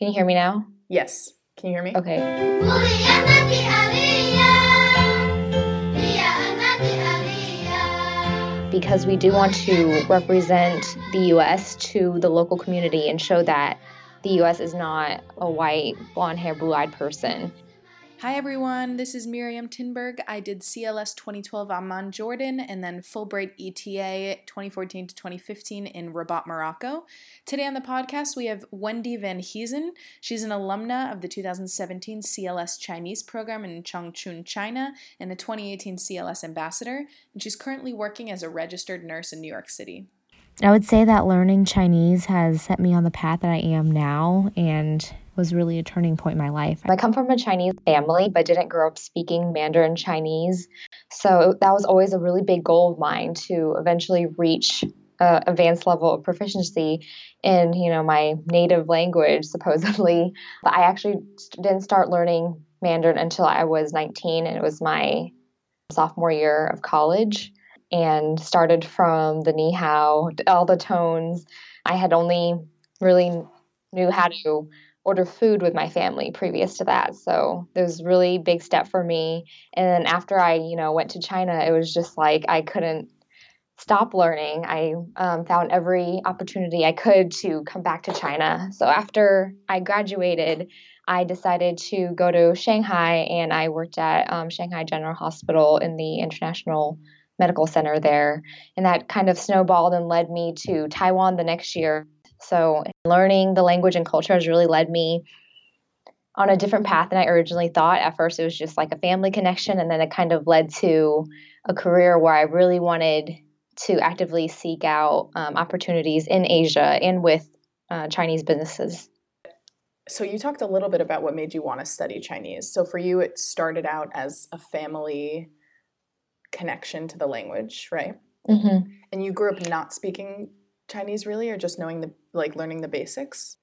Can you hear me now? Yes. Can you hear me? Okay. Because we do want to represent the US to the local community and show that the US is not a white, blonde hair, blue eyed person. Hi everyone, this is Miriam Tinberg. I did CLS 2012 Amman, Jordan, and then Fulbright ETA 2014 to 2015 in Rabat, Morocco. Today on the podcast, we have Wendy Van Heesen. She's an alumna of the 2017 CLS Chinese program in Changchun, China, and the 2018 CLS ambassador, and she's currently working as a registered nurse in New York City. I would say that learning Chinese has set me on the path that I am now and was really a turning point in my life. I come from a Chinese family, but didn't grow up speaking Mandarin Chinese. So that was always a really big goal of mine to eventually reach uh, advanced level of proficiency in, you know, my native language, supposedly. But I actually didn't start learning Mandarin until I was 19, and it was my sophomore year of college and started from the ni hao, all the tones. I had only really knew how to order food with my family previous to that. So it was really big step for me. And then after I, you know, went to China, it was just like I couldn't stop learning. I um, found every opportunity I could to come back to China. So after I graduated, I decided to go to Shanghai and I worked at um, Shanghai General Hospital in the International Medical Center there. And that kind of snowballed and led me to Taiwan the next year so, learning the language and culture has really led me on a different path than I originally thought. At first, it was just like a family connection, and then it kind of led to a career where I really wanted to actively seek out um, opportunities in Asia and with uh, Chinese businesses. So, you talked a little bit about what made you want to study Chinese. So, for you, it started out as a family connection to the language, right? Mm-hmm. And you grew up not speaking Chinese really, or just knowing the like learning the basics?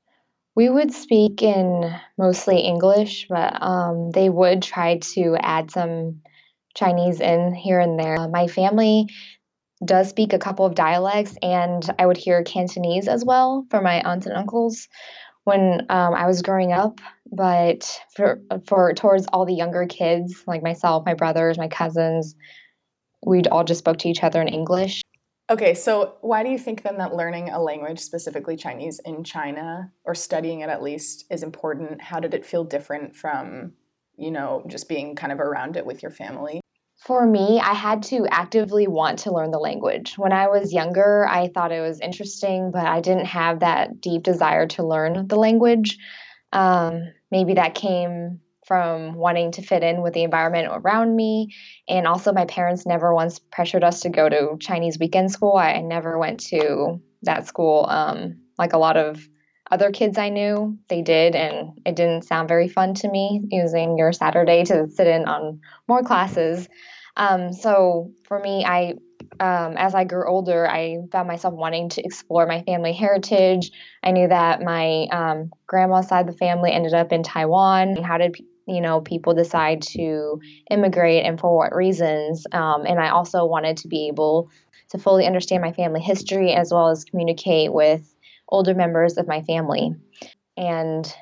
We would speak in mostly English, but um, they would try to add some Chinese in here and there. My family does speak a couple of dialects, and I would hear Cantonese as well from my aunts and uncles when um, I was growing up. But for for towards all the younger kids, like myself, my brothers, my cousins, we'd all just spoke to each other in English. Okay, so why do you think then that learning a language, specifically Chinese, in China, or studying it at least, is important? How did it feel different from, you know, just being kind of around it with your family? For me, I had to actively want to learn the language. When I was younger, I thought it was interesting, but I didn't have that deep desire to learn the language. Um, maybe that came from wanting to fit in with the environment around me. And also, my parents never once pressured us to go to Chinese weekend school. I never went to that school um, like a lot of other kids I knew. They did, and it didn't sound very fun to me using your Saturday to sit in on more classes. Um, so for me, I um, as I grew older, I found myself wanting to explore my family heritage. I knew that my um, grandma's side of the family ended up in Taiwan. How did you know people decide to immigrate and for what reasons um, and i also wanted to be able to fully understand my family history as well as communicate with older members of my family. And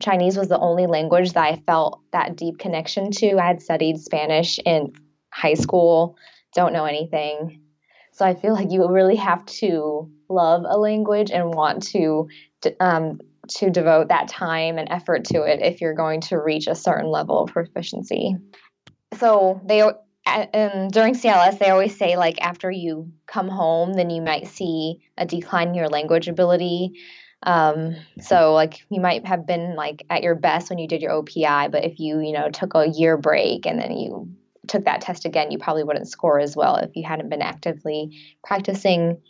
chinese was the only language that i felt that deep connection to. I had studied spanish in high school don't know anything. So i feel like you really have to love a language and want to um, to devote that time and effort to it if you're going to reach a certain level of proficiency. So they um, during CLS they always say like after you come home then you might see a decline in your language ability. Um, so like you might have been like at your best when you did your OPI, but if you you know took a year break and then you took that test again, you probably wouldn't score as well if you hadn't been actively practicing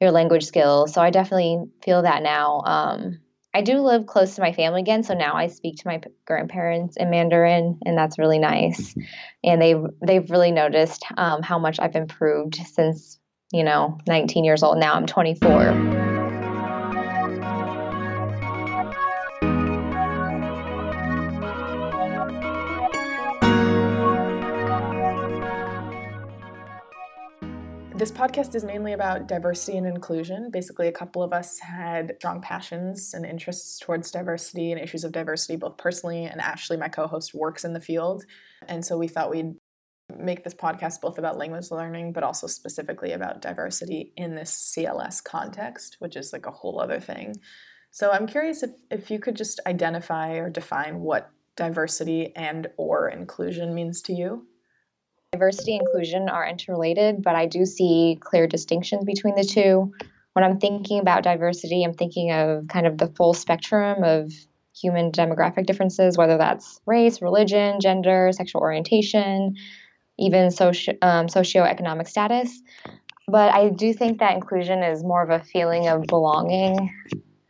your language skills. So I definitely feel that now. Um, I do live close to my family again, so now I speak to my grandparents in Mandarin, and that's really nice. And they've they've really noticed um, how much I've improved since you know 19 years old. Now I'm 24. This podcast is mainly about diversity and inclusion. Basically, a couple of us had strong passions and interests towards diversity and issues of diversity, both personally, and Ashley, my co host, works in the field. And so we thought we'd make this podcast both about language learning, but also specifically about diversity in this CLS context, which is like a whole other thing. So I'm curious if, if you could just identify or define what diversity and or inclusion means to you. Diversity and inclusion are interrelated, but I do see clear distinctions between the two. When I'm thinking about diversity, I'm thinking of kind of the full spectrum of human demographic differences, whether that's race, religion, gender, sexual orientation, even socio- um, socioeconomic status. But I do think that inclusion is more of a feeling of belonging,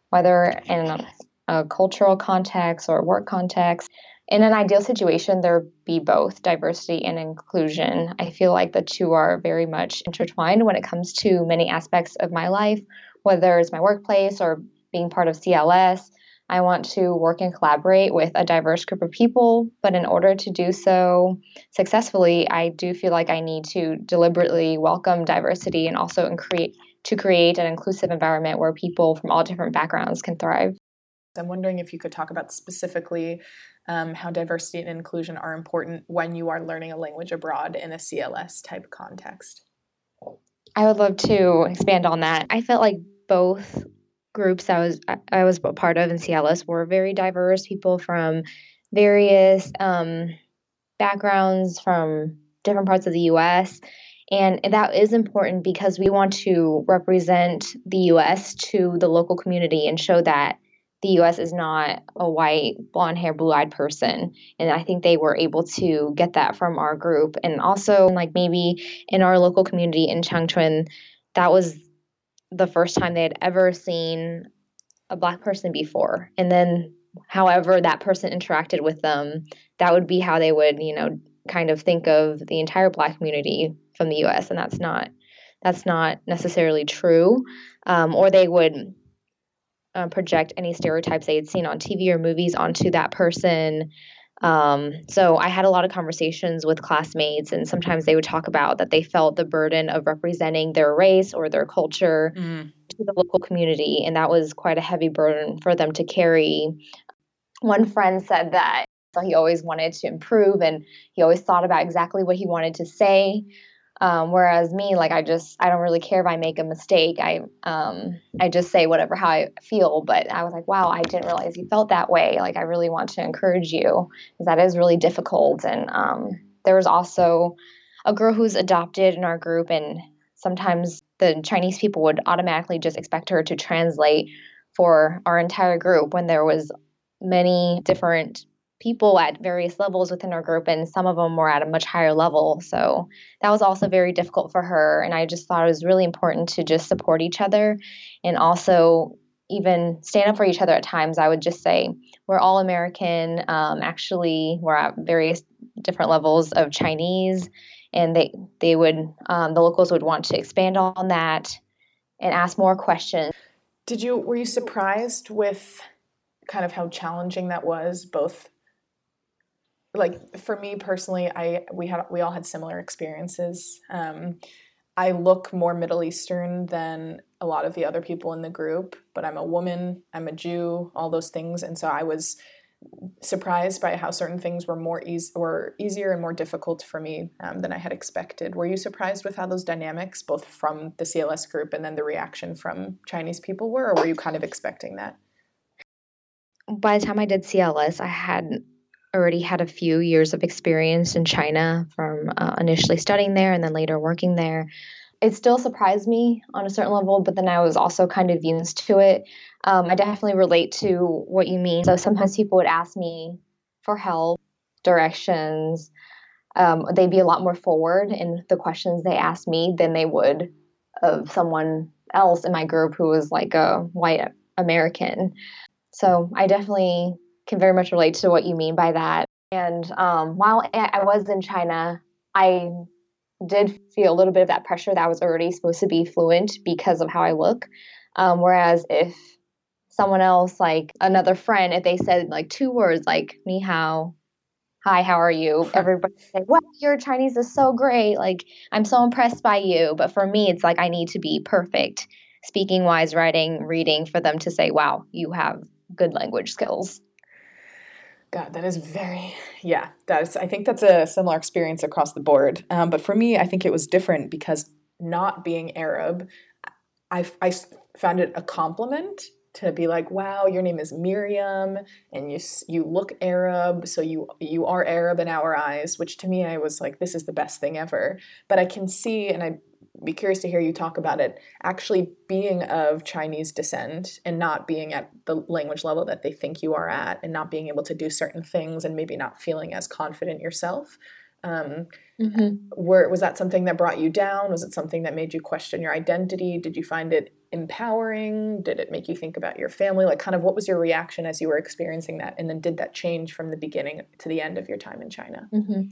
whether in a cultural context or work context in an ideal situation, there be both diversity and inclusion. I feel like the two are very much intertwined when it comes to many aspects of my life, whether it's my workplace or being part of CLS. I want to work and collaborate with a diverse group of people, but in order to do so successfully, I do feel like I need to deliberately welcome diversity and also create to create an inclusive environment where people from all different backgrounds can thrive. I'm wondering if you could talk about specifically um, how diversity and inclusion are important when you are learning a language abroad in a CLS type context. I would love to expand on that. I felt like both groups I was I was a part of in CLS were very diverse. People from various um, backgrounds from different parts of the U.S. And that is important because we want to represent the U.S. to the local community and show that the US is not a white, blonde hair, blue eyed person. And I think they were able to get that from our group. And also, like maybe in our local community in Changchun, that was the first time they had ever seen a black person before. And then, however, that person interacted with them, that would be how they would, you know, kind of think of the entire black community from the US. And that's not. That's not necessarily true. Um, or they would uh, project any stereotypes they had seen on TV or movies onto that person. Um, so I had a lot of conversations with classmates, and sometimes they would talk about that they felt the burden of representing their race or their culture mm. to the local community, and that was quite a heavy burden for them to carry. One friend said that so he always wanted to improve, and he always thought about exactly what he wanted to say. Um, whereas me, like I just I don't really care if I make a mistake. I um, I just say whatever how I feel. But I was like, wow, I didn't realize you felt that way. Like I really want to encourage you because that is really difficult. And um, there was also a girl who's adopted in our group, and sometimes the Chinese people would automatically just expect her to translate for our entire group when there was many different people at various levels within our group, and some of them were at a much higher level. So that was also very difficult for her. And I just thought it was really important to just support each other and also even stand up for each other at times. I would just say, we're all American. Um, actually, we're at various different levels of Chinese, and they they would um, the locals would want to expand on that and ask more questions. Did you were you surprised with kind of how challenging that was, both like for me personally, I we had we all had similar experiences. Um, I look more Middle Eastern than a lot of the other people in the group, but I'm a woman, I'm a Jew, all those things, and so I was surprised by how certain things were more easy or easier and more difficult for me um, than I had expected. Were you surprised with how those dynamics, both from the CLS group and then the reaction from Chinese people, were, or were you kind of expecting that? By the time I did CLS, I had already had a few years of experience in China from uh, initially studying there and then later working there. It still surprised me on a certain level, but then I was also kind of used to it. Um, I definitely relate to what you mean. So sometimes people would ask me for help, directions. Um, they'd be a lot more forward in the questions they asked me than they would of someone else in my group who was like a white American. So I definitely can very much relate to what you mean by that. And um, while I was in China, I did feel a little bit of that pressure that I was already supposed to be fluent because of how I look. Um, whereas if someone else, like another friend, if they said like two words like ni hao, hi, how are you? Everybody say, wow, your Chinese is so great. Like, I'm so impressed by you. But for me, it's like I need to be perfect speaking wise, writing, reading for them to say, wow, you have good language skills. God, that is very, yeah, that's, I think that's a similar experience across the board. Um, but for me, I think it was different because not being Arab, I, I found it a compliment to be like, wow, your name is Miriam and you you look Arab, so you you are Arab in our eyes, which to me I was like, this is the best thing ever. But I can see, and I'd be curious to hear you talk about it, actually being of Chinese descent and not being at the language level that they think you are at, and not being able to do certain things, and maybe not feeling as confident yourself. Um, mm-hmm. were, was that something that brought you down? Was it something that made you question your identity? Did you find it empowering? Did it make you think about your family? Like, kind of what was your reaction as you were experiencing that? And then did that change from the beginning to the end of your time in China? Mm-hmm.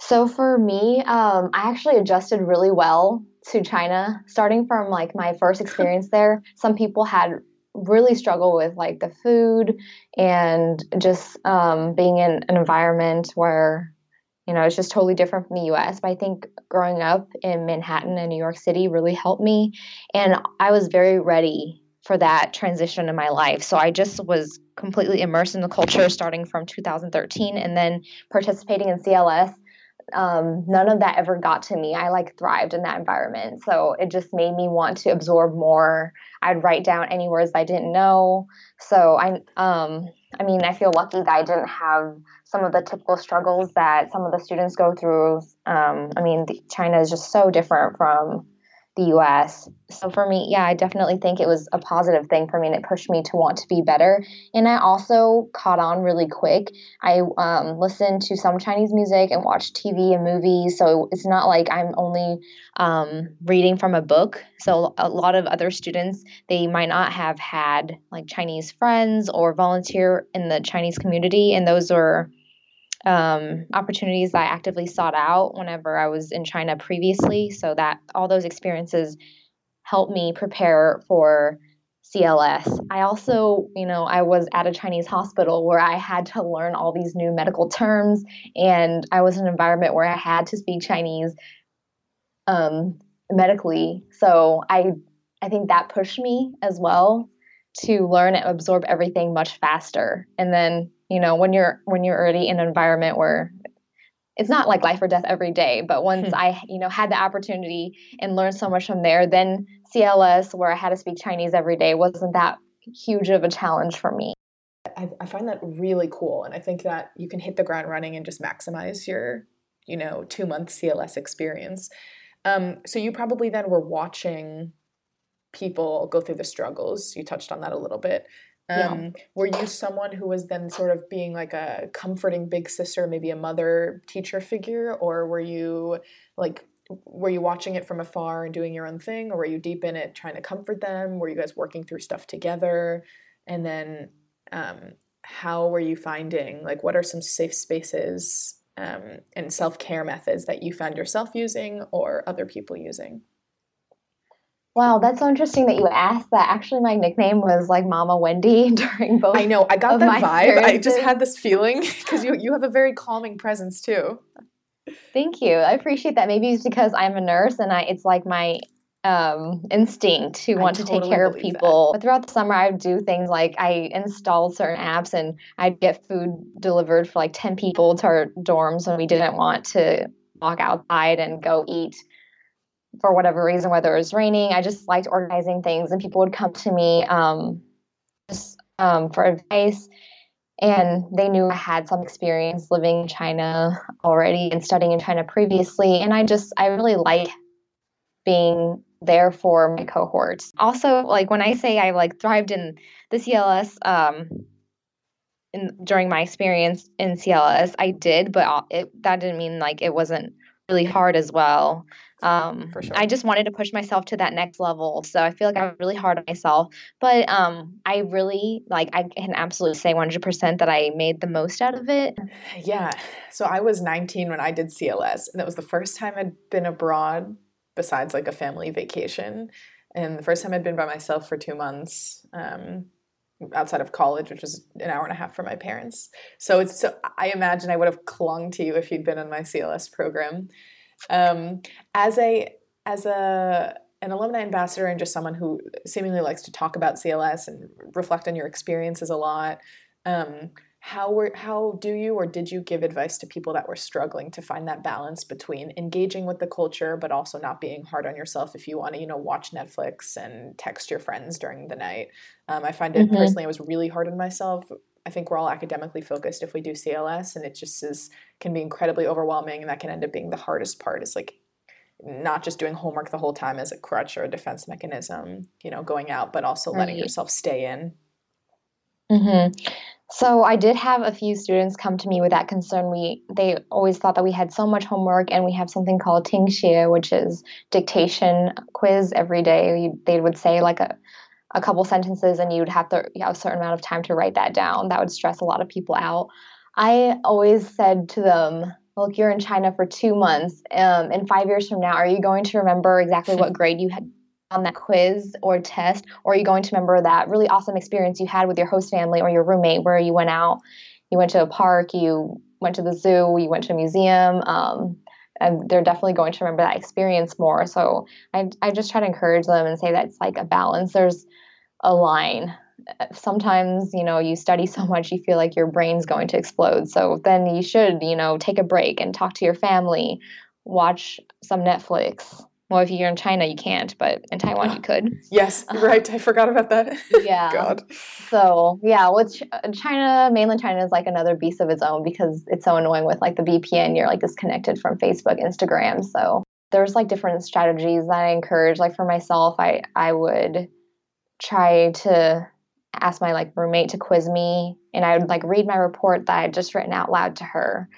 So, for me, um, I actually adjusted really well to China. Starting from like my first experience there, some people had really struggled with like the food and just um, being in an environment where you know, it's just totally different from the US. But I think growing up in Manhattan and New York City really helped me. And I was very ready for that transition in my life. So I just was completely immersed in the culture starting from 2013 and then participating in CLS. Um, none of that ever got to me. I like thrived in that environment. So it just made me want to absorb more. I'd write down any words I didn't know. So I, um, I mean, I feel lucky that I didn't have some of the typical struggles that some of the students go through. Um, I mean, China is just so different from the US. So for me, yeah, I definitely think it was a positive thing for me and it pushed me to want to be better. And I also caught on really quick. I um, listened to some Chinese music and watched TV and movies. So it's not like I'm only um, reading from a book. So a lot of other students, they might not have had like Chinese friends or volunteer in the Chinese community. And those are um, opportunities I actively sought out whenever I was in China previously. So that all those experiences helped me prepare for CLS. I also, you know, I was at a Chinese hospital where I had to learn all these new medical terms, and I was in an environment where I had to speak Chinese um, medically. So I, I think that pushed me as well to learn and absorb everything much faster. And then you know when you're when you're already in an environment where it's not like life or death every day but once hmm. i you know had the opportunity and learned so much from there then cls where i had to speak chinese every day wasn't that huge of a challenge for me. I, I find that really cool and i think that you can hit the ground running and just maximize your you know two month cls experience. Um, so you probably then were watching people go through the struggles. You touched on that a little bit um, yeah. Were you someone who was then sort of being like a comforting big sister, maybe a mother teacher figure, or were you like were you watching it from afar and doing your own thing, or were you deep in it trying to comfort them? Were you guys working through stuff together? And then um, how were you finding like what are some safe spaces um, and self care methods that you found yourself using or other people using? Wow, that's so interesting that you asked that. Actually, my nickname was like Mama Wendy during both. I know. I got that vibe. I just had this feeling because you you have a very calming presence too. Thank you. I appreciate that. Maybe it's because I'm a nurse and I it's like my um, instinct to want totally to take care of people. That. But throughout the summer, I would do things like I installed certain apps and I'd get food delivered for like 10 people to our dorms when we didn't want to walk outside and go eat for whatever reason, whether it was raining. I just liked organizing things, and people would come to me um, just um, for advice. And they knew I had some experience living in China already and studying in China previously. And I just, I really like being there for my cohorts. Also, like when I say I like thrived in the CLS, um, in, during my experience in CLS, I did, but it, that didn't mean like it wasn't really hard as well. Um, For sure. I just wanted to push myself to that next level. So I feel like I was really hard on myself. But um, I really, like, I can absolutely say 100% that I made the most out of it. Yeah. So I was 19 when I did CLS, and that was the first time I'd been abroad besides like a family vacation. And the first time I'd been by myself for two months. Um, outside of college, which was an hour and a half from my parents. So it's so I imagine I would have clung to you if you'd been in my CLS program. Um, as a as a an alumni ambassador and just someone who seemingly likes to talk about CLS and reflect on your experiences a lot. Um, how were how do you or did you give advice to people that were struggling to find that balance between engaging with the culture but also not being hard on yourself if you want to you know watch netflix and text your friends during the night um, i find it mm-hmm. personally i was really hard on myself i think we're all academically focused if we do cls and it just is can be incredibly overwhelming and that can end up being the hardest part is like not just doing homework the whole time as a crutch or a defense mechanism you know going out but also right. letting yourself stay in mm-hmm. So I did have a few students come to me with that concern. We they always thought that we had so much homework, and we have something called Tingxie, which is dictation quiz every day. They would say like a a couple sentences, and you'd have to you have a certain amount of time to write that down. That would stress a lot of people out. I always said to them, "Look, you're in China for two months. Um, and five years from now, are you going to remember exactly what grade you had on that quiz or test, or are you going to remember that really awesome experience you had with your host family or your roommate where you went out, you went to a park, you went to the zoo, you went to a museum, um, and they're definitely going to remember that experience more. So I, I just try to encourage them and say that it's like a balance. There's a line. Sometimes, you know, you study so much, you feel like your brain's going to explode. So then you should, you know, take a break and talk to your family, watch some Netflix, well, if you're in China, you can't, but in Taiwan, you could. Yes, right. I forgot about that. Yeah. God. So yeah, with uh, China, mainland China is like another beast of its own because it's so annoying with like the VPN. You're like disconnected from Facebook, Instagram. So there's like different strategies that I encourage. Like for myself, I I would try to ask my like roommate to quiz me, and I would like read my report that I would just written out loud to her,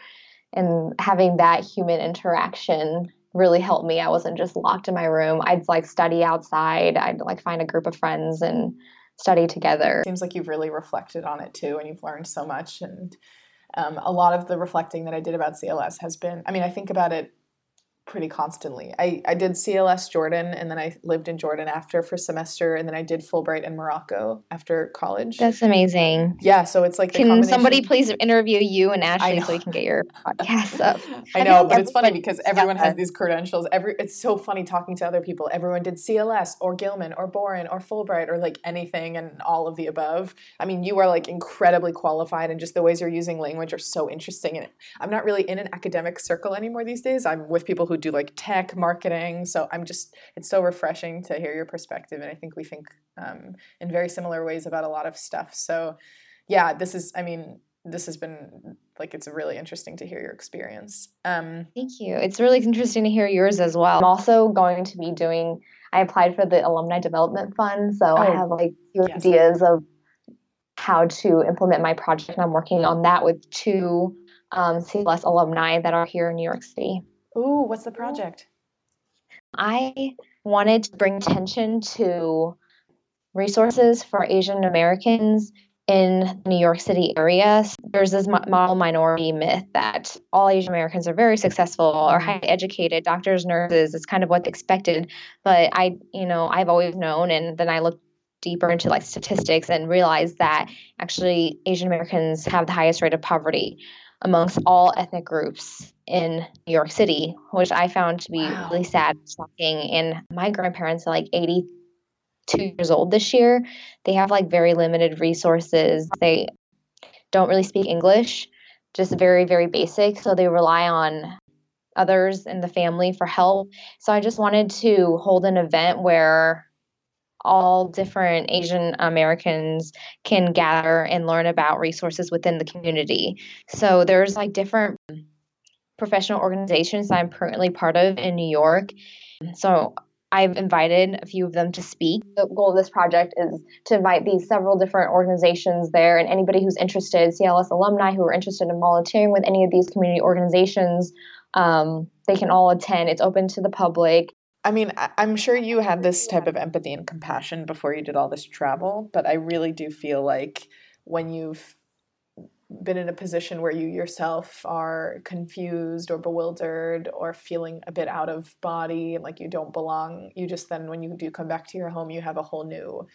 and having that human interaction really helped me. I wasn't just locked in my room. I'd like study outside. I'd like find a group of friends and study together. Seems like you've really reflected on it too, and you've learned so much. And um, a lot of the reflecting that I did about CLS has been, I mean, I think about it pretty constantly. I, I did CLS Jordan and then I lived in Jordan after for semester and then I did Fulbright in Morocco after college. That's amazing. Yeah, so it's like Can somebody please interview you and Ashley so we can get your podcast up? I know, but it's funny because everyone has these credentials. Every it's so funny talking to other people. Everyone did CLS or Gilman or Boren or Fulbright or like anything and all of the above. I mean, you are like incredibly qualified and just the ways you're using language are so interesting and I'm not really in an academic circle anymore these days. I'm with people who do like tech marketing. So I'm just, it's so refreshing to hear your perspective. And I think we think um, in very similar ways about a lot of stuff. So yeah, this is, I mean, this has been like it's really interesting to hear your experience. Um, Thank you. It's really interesting to hear yours as well. I'm also going to be doing. I applied for the Alumni Development Fund, so oh, I have like few yes. ideas of how to implement my project, and I'm working on that with two um, CLS alumni that are here in New York City. Ooh, what's the project? I wanted to bring attention to resources for Asian Americans in the New York City area. There's this model minority myth that all Asian Americans are very successful or mm-hmm. highly educated, doctors, nurses, it's kind of what's expected. But I, you know, I've always known and then I looked deeper into like statistics and realized that actually Asian Americans have the highest rate of poverty amongst all ethnic groups in New York City, which I found to be wow. really sad, shocking. And my grandparents are like 82 years old this year. They have like very limited resources. They don't really speak English, just very, very basic. So they rely on others in the family for help. So I just wanted to hold an event where all different Asian Americans can gather and learn about resources within the community. So there's like different professional organizations I'm currently part of in New York. So I've invited a few of them to speak. The goal of this project is to invite these several different organizations there and anybody who's interested, CLS alumni who are interested in volunteering with any of these community organizations, um, they can all attend. It's open to the public. I mean, I'm sure you had this type of empathy and compassion before you did all this travel, but I really do feel like when you've been in a position where you yourself are confused or bewildered or feeling a bit out of body, and like you don't belong, you just then, when you do come back to your home, you have a whole new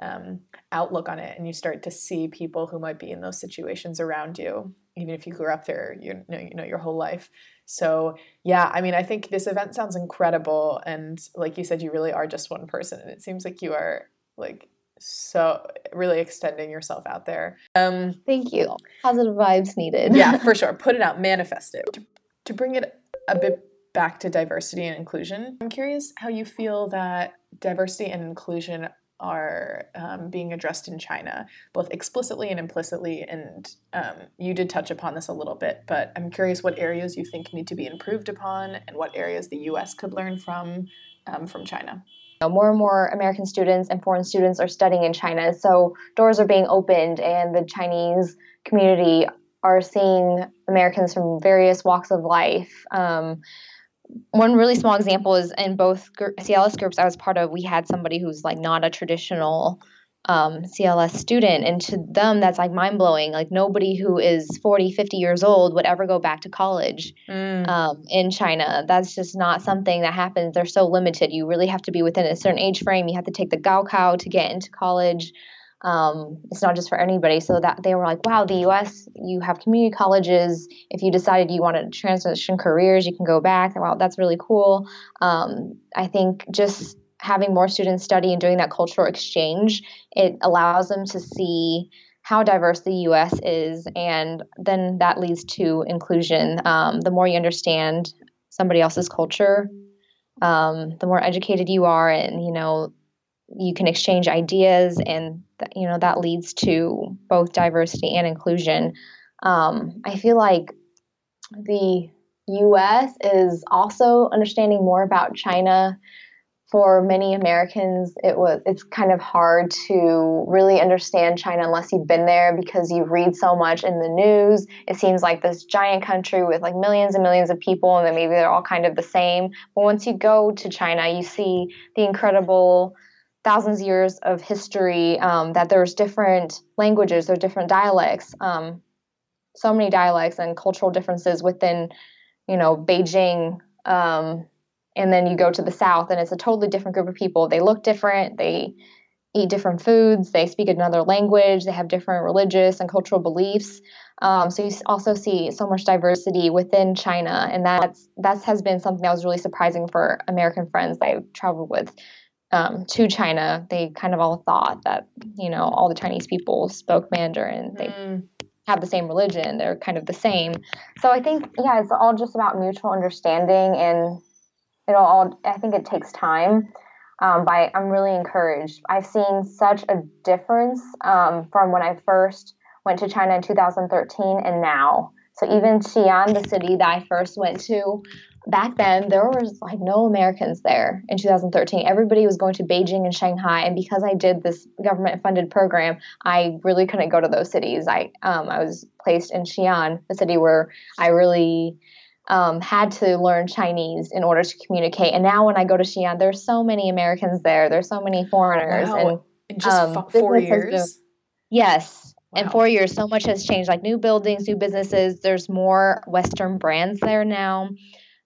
um, outlook on it and you start to see people who might be in those situations around you even if you grew up there you know you know your whole life so yeah i mean i think this event sounds incredible and like you said you really are just one person and it seems like you are like so really extending yourself out there. Um thank you. Positive vibes needed. Yeah for sure. Put it out. Manifest it. To, to bring it a bit back to diversity and inclusion i'm curious how you feel that diversity and inclusion are um, being addressed in China, both explicitly and implicitly. And um, you did touch upon this a little bit, but I'm curious what areas you think need to be improved upon and what areas the U.S. could learn from um, from China. More and more American students and foreign students are studying in China, so doors are being opened, and the Chinese community are seeing Americans from various walks of life um, one really small example is in both CLS groups I was part of, we had somebody who's like not a traditional um, CLS student. And to them, that's like mind blowing. Like nobody who is 40, 50 years old would ever go back to college mm. um, in China. That's just not something that happens. They're so limited. You really have to be within a certain age frame. You have to take the Gaokao to get into college. Um, it's not just for anybody. So that they were like, wow, the U.S. You have community colleges. If you decided you wanted to transition careers, you can go back. Wow, that's really cool. Um, I think just having more students study and doing that cultural exchange, it allows them to see how diverse the U.S. is, and then that leads to inclusion. Um, the more you understand somebody else's culture, um, the more educated you are, and you know you can exchange ideas and th- you know that leads to both diversity and inclusion. Um, i feel like the us is also understanding more about china. For many americans it was it's kind of hard to really understand china unless you've been there because you read so much in the news. It seems like this giant country with like millions and millions of people and then maybe they're all kind of the same. But once you go to china you see the incredible thousands of years of history um, that there's different languages there's different dialects um, so many dialects and cultural differences within you know beijing um, and then you go to the south and it's a totally different group of people. They look different they eat different foods they speak another language they have different religious and cultural beliefs. Um, so you also see so much diversity within china and that's that has been something that was really surprising for american friends that i've traveled with um, to China, they kind of all thought that you know all the Chinese people spoke Mandarin. They mm. have the same religion. They're kind of the same. So I think yeah, it's all just about mutual understanding, and it'll all. I think it takes time. Um, but I'm really encouraged. I've seen such a difference um, from when I first went to China in 2013 and now. So even Xi'an, the city that I first went to, back then there was like no Americans there in 2013. Everybody was going to Beijing and Shanghai, and because I did this government-funded program, I really couldn't go to those cities. I um, I was placed in Xi'an, the city where I really um, had to learn Chinese in order to communicate. And now when I go to Xi'an, there's so many Americans there. There's so many foreigners, wow. and in just um, four years. Been, yes, Wow. In four years, so much has changed. Like new buildings, new businesses. There's more Western brands there now.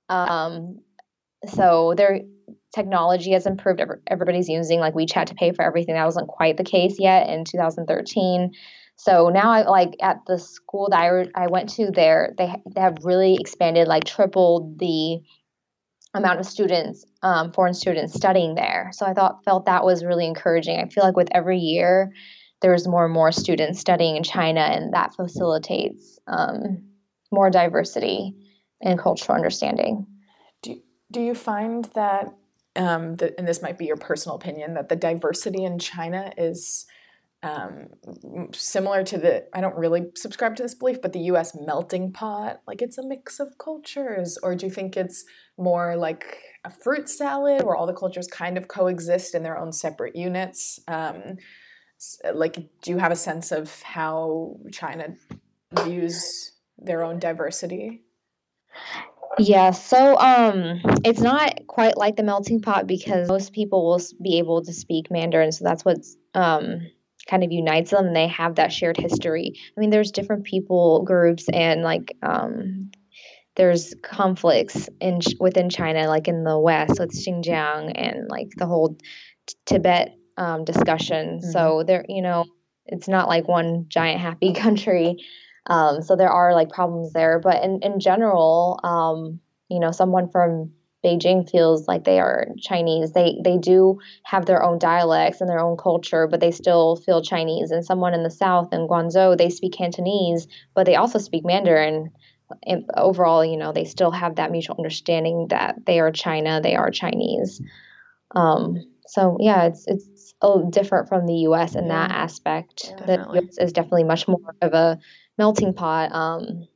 Um, so their technology has improved. Everybody's using like WeChat to pay for everything. That wasn't quite the case yet in 2013. So now, I like at the school that I, I went to there, they, they have really expanded, like tripled the amount of students, um, foreign students studying there. So I thought felt that was really encouraging. I feel like with every year, there's more and more students studying in China, and that facilitates um, more diversity and cultural understanding. Do, do you find that, um, and this might be your personal opinion, that the diversity in China is um, similar to the, I don't really subscribe to this belief, but the US melting pot? Like it's a mix of cultures? Or do you think it's more like a fruit salad where all the cultures kind of coexist in their own separate units? Um, like, do you have a sense of how China views their own diversity? Yeah, so um it's not quite like the melting pot because most people will be able to speak Mandarin, so that's what's um kind of unites them and they have that shared history. I mean, there's different people groups and like um there's conflicts in within China like in the west with Xinjiang and like the whole Tibet um, discussion. Mm-hmm. So there, you know, it's not like one giant happy country. Um, so there are like problems there, but in in general, um, you know, someone from Beijing feels like they are Chinese. They they do have their own dialects and their own culture, but they still feel Chinese. And someone in the south in Guangzhou, they speak Cantonese, but they also speak Mandarin. And overall, you know, they still have that mutual understanding that they are China, they are Chinese. Um, so yeah, it's it's a different from the U.S. in yeah, that aspect. The U.S. is definitely much more of a melting pot. Um,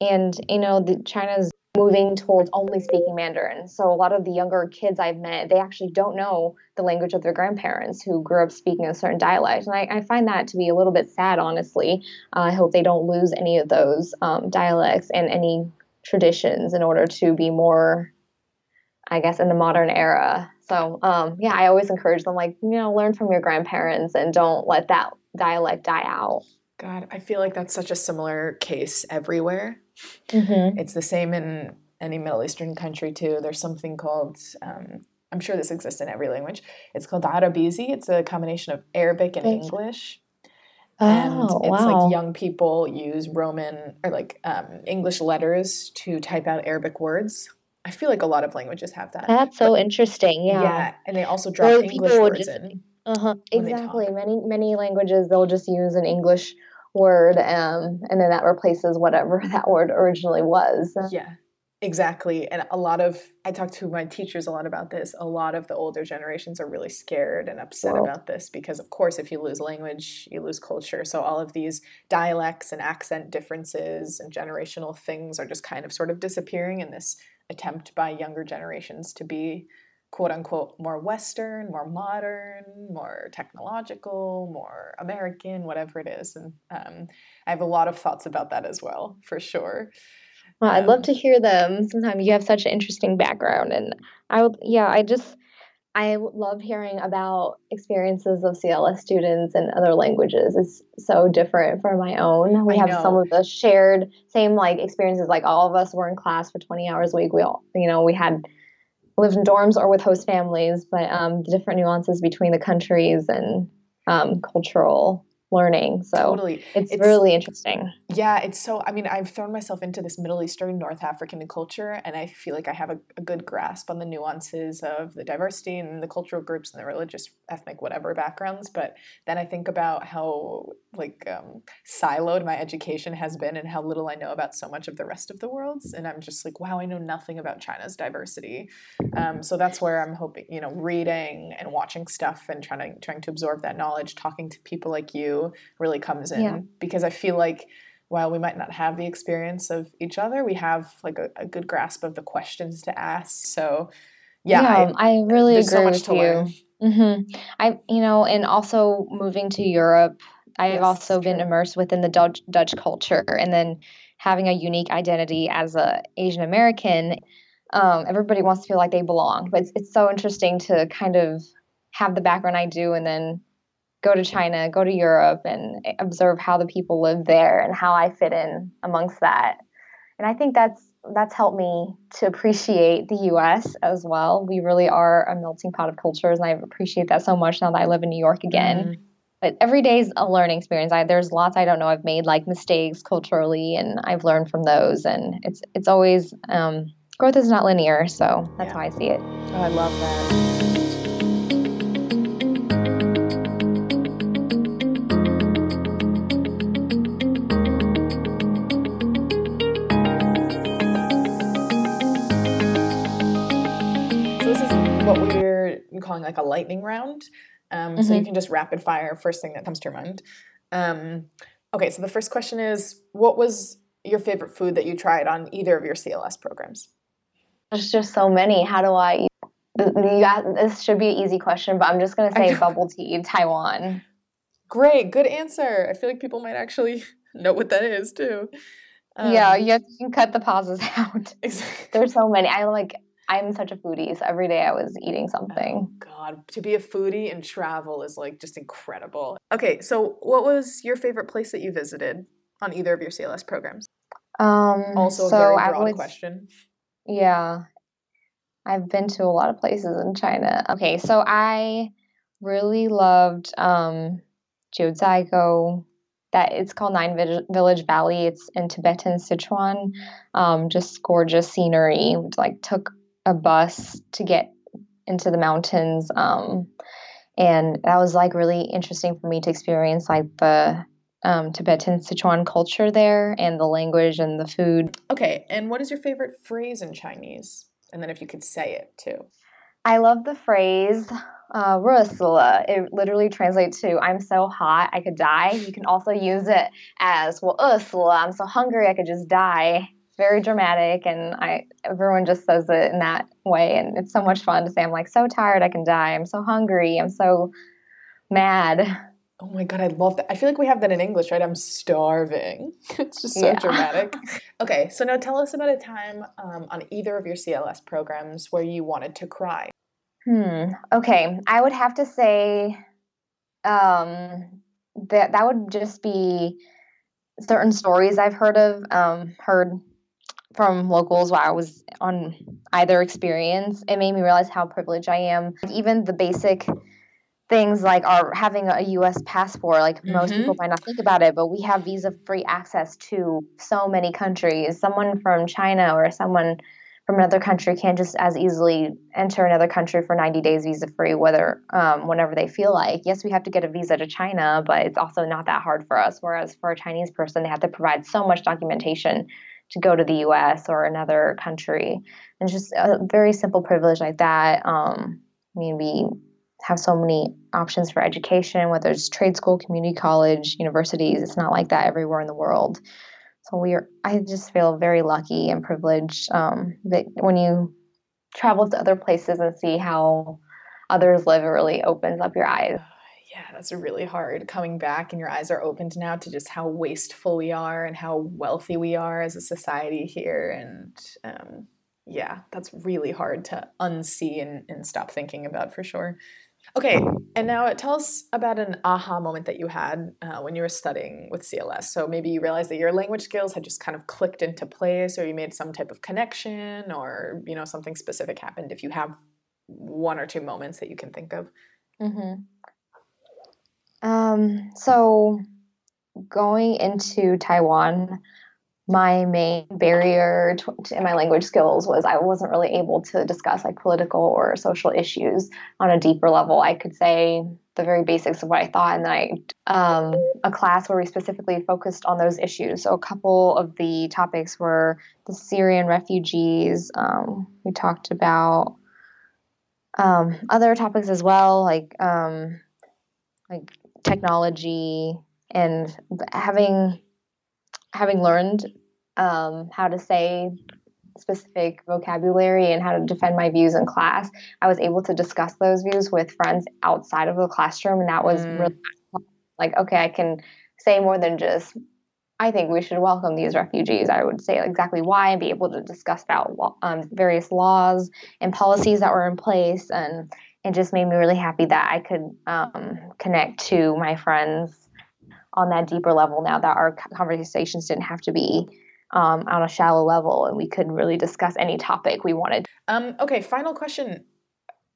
and you know, the China's moving towards only speaking Mandarin. So a lot of the younger kids I've met, they actually don't know the language of their grandparents who grew up speaking a certain dialect. And I, I find that to be a little bit sad, honestly. Uh, I hope they don't lose any of those um, dialects and any traditions in order to be more, I guess, in the modern era. So um, yeah, I always encourage them, like, you know, learn from your grandparents and don't let that dialect die out. God, I feel like that's such a similar case everywhere. Mm-hmm. It's the same in any Middle Eastern country too. There's something called, um, I'm sure this exists in every language. It's called Arabizi. It's a combination of Arabic and English. Oh, and it's wow. like young people use Roman or like um, English letters to type out Arabic words. I feel like a lot of languages have that. That's so interesting. Yeah. Yeah, and they also drop English words just, in. Uh-huh. Exactly. Many many languages they'll just use an English word um, and then that replaces whatever that word originally was. Yeah. Exactly. And a lot of I talk to my teachers a lot about this. A lot of the older generations are really scared and upset about this because of course if you lose language, you lose culture. So all of these dialects and accent differences and generational things are just kind of sort of disappearing in this attempt by younger generations to be quote unquote more Western, more modern, more technological, more American, whatever it is. And um, I have a lot of thoughts about that as well, for sure. Well, um, I'd love to um, hear them. Sometimes you have such an interesting background, and I would, yeah, I just. I love hearing about experiences of CLS students in other languages. It's so different from my own. We I have know. some of the shared same like experiences. Like all of us were in class for 20 hours a week. We all, you know, we had lived in dorms or with host families, but um, the different nuances between the countries and um, cultural learning. So totally. it's, it's, really interesting. Yeah, it's so I mean, I've thrown myself into this Middle Eastern, North African culture and I feel like I have a, a, good grasp on the nuances of the diversity and the cultural groups and the religious, ethnic, whatever backgrounds. But then I think about how like um, siloed my education has been and how little I know about so much of the rest of the world. And I'm just like, wow, I know nothing about China's diversity. Um, so that's where I'm hoping, you know, reading and watching stuff and trying to trying to absorb that knowledge, talking to people like you really comes in yeah. because I feel like while we might not have the experience of each other, we have like a, a good grasp of the questions to ask. So yeah, yeah I, I, really agree so with you. Mm-hmm. I, you know, and also moving to Europe, I've yes, also been true. immersed within the Dutch, Dutch culture, and then having a unique identity as a Asian American. Um, everybody wants to feel like they belong, but it's, it's so interesting to kind of have the background I do, and then go to China, go to Europe, and observe how the people live there and how I fit in amongst that. And I think that's that's helped me to appreciate the U.S. as well. We really are a melting pot of cultures, and I appreciate that so much now that I live in New York again. Mm-hmm. But every day is a learning experience. I, there's lots I don't know. I've made like mistakes culturally, and I've learned from those. And it's it's always um, growth is not linear, so that's yeah. how I see it. Oh, I love that. Calling like a lightning round. Um, mm-hmm. So you mm-hmm. can just rapid fire first thing that comes to your mind. Um, okay, so the first question is What was your favorite food that you tried on either of your CLS programs? There's just so many. How do I? this should be an easy question, but I'm just going to say bubble tea, Taiwan. Great, good answer. I feel like people might actually know what that is too. Um, yeah, you, can cut the pauses out. Exactly. There's so many. I like I'm such a foodie, so every day I was eating something. Oh, God, to be a foodie and travel is like just incredible. Okay, so what was your favorite place that you visited on either of your CLS programs? Um, also, a so very broad question. Yeah, I've been to a lot of places in China. Okay, so I really loved um, Jiuzhaigou. That it's called Nine Village Valley. It's in Tibetan Sichuan. Um, just gorgeous scenery. Like took a bus to get into the mountains. Um, and that was like really interesting for me to experience like the um, Tibetan Sichuan culture there and the language and the food. Okay, and what is your favorite phrase in Chinese? And then if you could say it too. I love the phrase uh, It literally translates to "I'm so hot I could die." You can also use it as "well, I'm so hungry I could just die." Very dramatic, and I everyone just says it in that way, and it's so much fun to say, "I'm like so tired I can die. I'm so hungry. I'm so mad." Oh my god, I love that. I feel like we have that in English, right? I'm starving. it's just so yeah. dramatic. okay, so now tell us about a time um, on either of your CLS programs where you wanted to cry. Hmm. Okay, I would have to say um, that that would just be certain stories I've heard of, um, heard from locals while I was on either experience. It made me realize how privileged I am. Even the basic things like are having a US passport like mm-hmm. most people might not think about it but we have visa free access to so many countries someone from China or someone from another country can't just as easily enter another country for 90 days visa free whether um, whenever they feel like yes we have to get a visa to China but it's also not that hard for us whereas for a Chinese person they have to provide so much documentation to go to the US or another country and just a very simple privilege like that um, I mean we have so many options for education, whether it's trade school, community college, universities. It's not like that everywhere in the world. So we are. I just feel very lucky and privileged um, that when you travel to other places and see how others live, it really opens up your eyes. Yeah, that's really hard coming back, and your eyes are opened now to just how wasteful we are and how wealthy we are as a society here. And um, yeah, that's really hard to unsee and, and stop thinking about for sure. Okay, and now tell us about an aha moment that you had uh, when you were studying with CLS. So maybe you realized that your language skills had just kind of clicked into place, or you made some type of connection, or you know something specific happened. If you have one or two moments that you can think of. Mm-hmm. Um, so going into Taiwan, my main barrier to, to, in my language skills was I wasn't really able to discuss like political or social issues on a deeper level. I could say the very basics of what I thought, and then I um, a class where we specifically focused on those issues. So a couple of the topics were the Syrian refugees. Um, we talked about um, other topics as well, like um, like technology and having having learned um, how to say specific vocabulary and how to defend my views in class, I was able to discuss those views with friends outside of the classroom. And that was mm. really like, okay, I can say more than just, I think we should welcome these refugees. I would say exactly why and be able to discuss about um, various laws and policies that were in place. And it just made me really happy that I could um, connect to my friends on that deeper level now that our conversations didn't have to be um, on a shallow level and we could really discuss any topic we wanted. Um, okay, final question.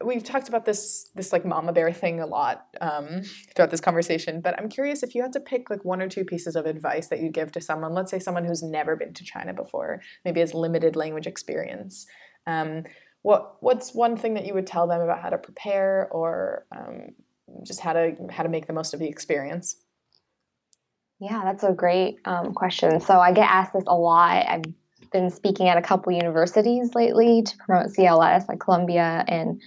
We've talked about this this like mama bear thing a lot um, throughout this conversation, but I'm curious if you had to pick like one or two pieces of advice that you'd give to someone, let's say someone who's never been to China before, maybe has limited language experience. What what's one thing that you would tell them about how to prepare or um, just how to how to make the most of the experience? Yeah, that's a great um, question. So I get asked this a lot. I've been speaking at a couple universities lately to promote CLS, like Columbia and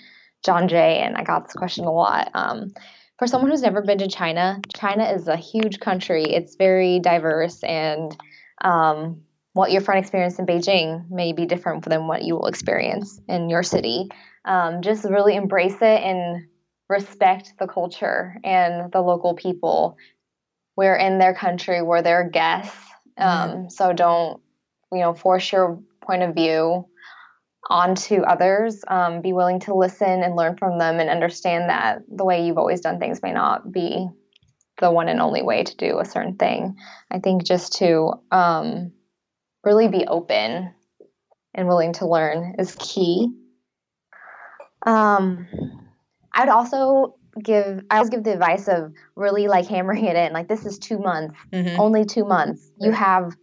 John Jay, and I got this question a lot. Um, for someone who's never been to China, China is a huge country. It's very diverse, and um, what your friend experienced in Beijing may be different than what you will experience in your city. Um, just really embrace it and respect the culture and the local people we're in their country, we're their guests. Um, mm-hmm. So don't, you know, force your point of view onto others. Um, be willing to listen and learn from them and understand that the way you've always done things may not be the one and only way to do a certain thing. I think just to um, really be open and willing to learn is key. Um, I'd also give I always give the advice of really like hammering it in. Like this is two months, mm-hmm. only two months. You have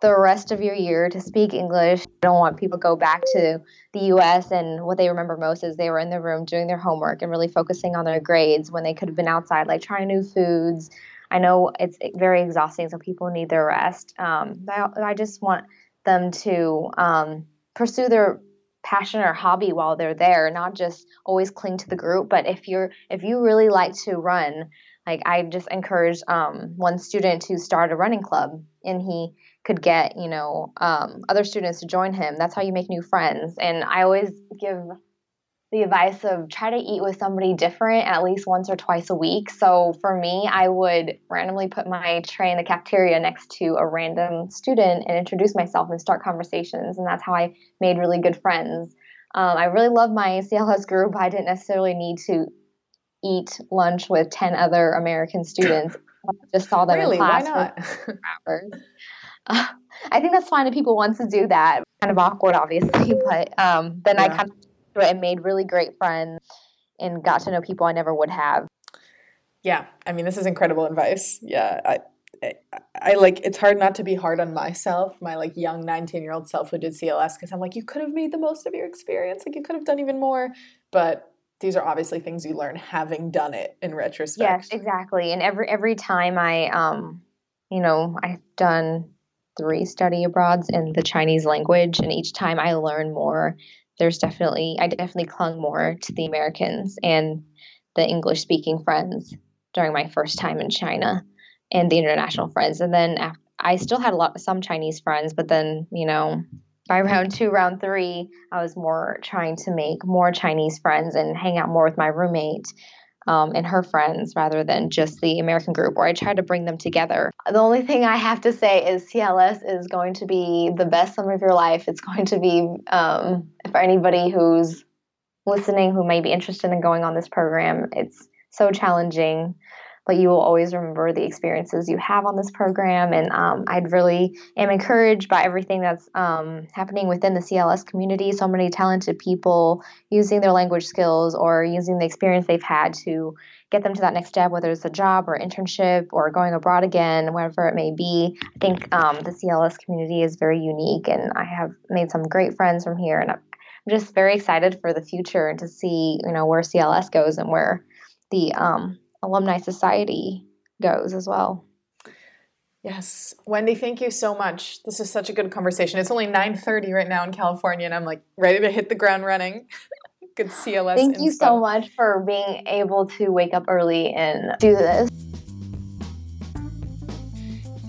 the rest of your year to speak English. I don't want people to go back to the US and what they remember most is they were in the room doing their homework and really focusing on their grades when they could have been outside, like trying new foods. I know it's very exhausting, so people need their rest. Um, I, I just want them to um, pursue their passion or hobby while they're there, not just always cling to the group. But if you're if you really like to run, like I just encourage um, one student to start a running club, and he could get you know um, other students to join him. That's how you make new friends. And I always give the advice of try to eat with somebody different at least once or twice a week. So for me, I would randomly put my tray in the cafeteria next to a random student and introduce myself and start conversations. And that's how I made really good friends. Um, I really love my CLS group. I didn't necessarily need to eat lunch with 10 other American students. I just saw them really? in class for hours. Uh, I think that's fine if people want to do that. Kind of awkward, obviously, but um, then yeah. I kind of and made really great friends and got to know people I never would have. Yeah, I mean, this is incredible advice. Yeah, I, I, I like it's hard not to be hard on myself, my like young 19 year old self who did CLS, because I'm like, you could have made the most of your experience, like you could have done even more. But these are obviously things you learn having done it in retrospect. Yes, exactly. And every every time I um, you know, I've done three study abroads in the Chinese language, and each time I learn more there's definitely I definitely clung more to the Americans and the English speaking friends during my first time in China and the international friends. And then after, I still had a lot some Chinese friends, but then, you know, by round 2, round 3, I was more trying to make more Chinese friends and hang out more with my roommate um, and her friends rather than just the American group, where I tried to bring them together. The only thing I have to say is CLS is going to be the best summer of your life. It's going to be um, for anybody who's listening who may be interested in going on this program. It's so challenging but you will always remember the experiences you have on this program. And um, I'd really am encouraged by everything that's um, happening within the CLS community. So many talented people using their language skills or using the experience they've had to get them to that next step, whether it's a job or internship or going abroad again, whatever it may be. I think um, the CLS community is very unique, and I have made some great friends from here. And I'm just very excited for the future and to see, you know, where CLS goes and where the um, alumni society goes as well. Yes. Wendy, thank you so much. This is such a good conversation. It's only 9:30 right now in California and I'm like ready to hit the ground running. good CLS. Thank you so much for being able to wake up early and do this.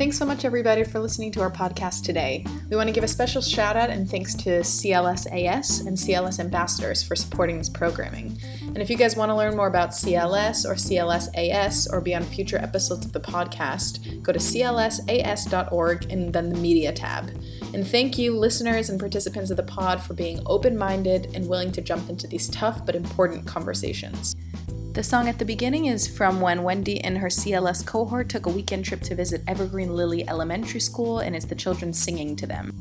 Thanks so much, everybody, for listening to our podcast today. We want to give a special shout out and thanks to CLSAS and CLS ambassadors for supporting this programming. And if you guys want to learn more about CLS or CLSAS or be on future episodes of the podcast, go to clsas.org and then the media tab. And thank you, listeners and participants of the pod, for being open minded and willing to jump into these tough but important conversations. The song at the beginning is from when Wendy and her CLS cohort took a weekend trip to visit Evergreen Lily Elementary School, and it's the children singing to them.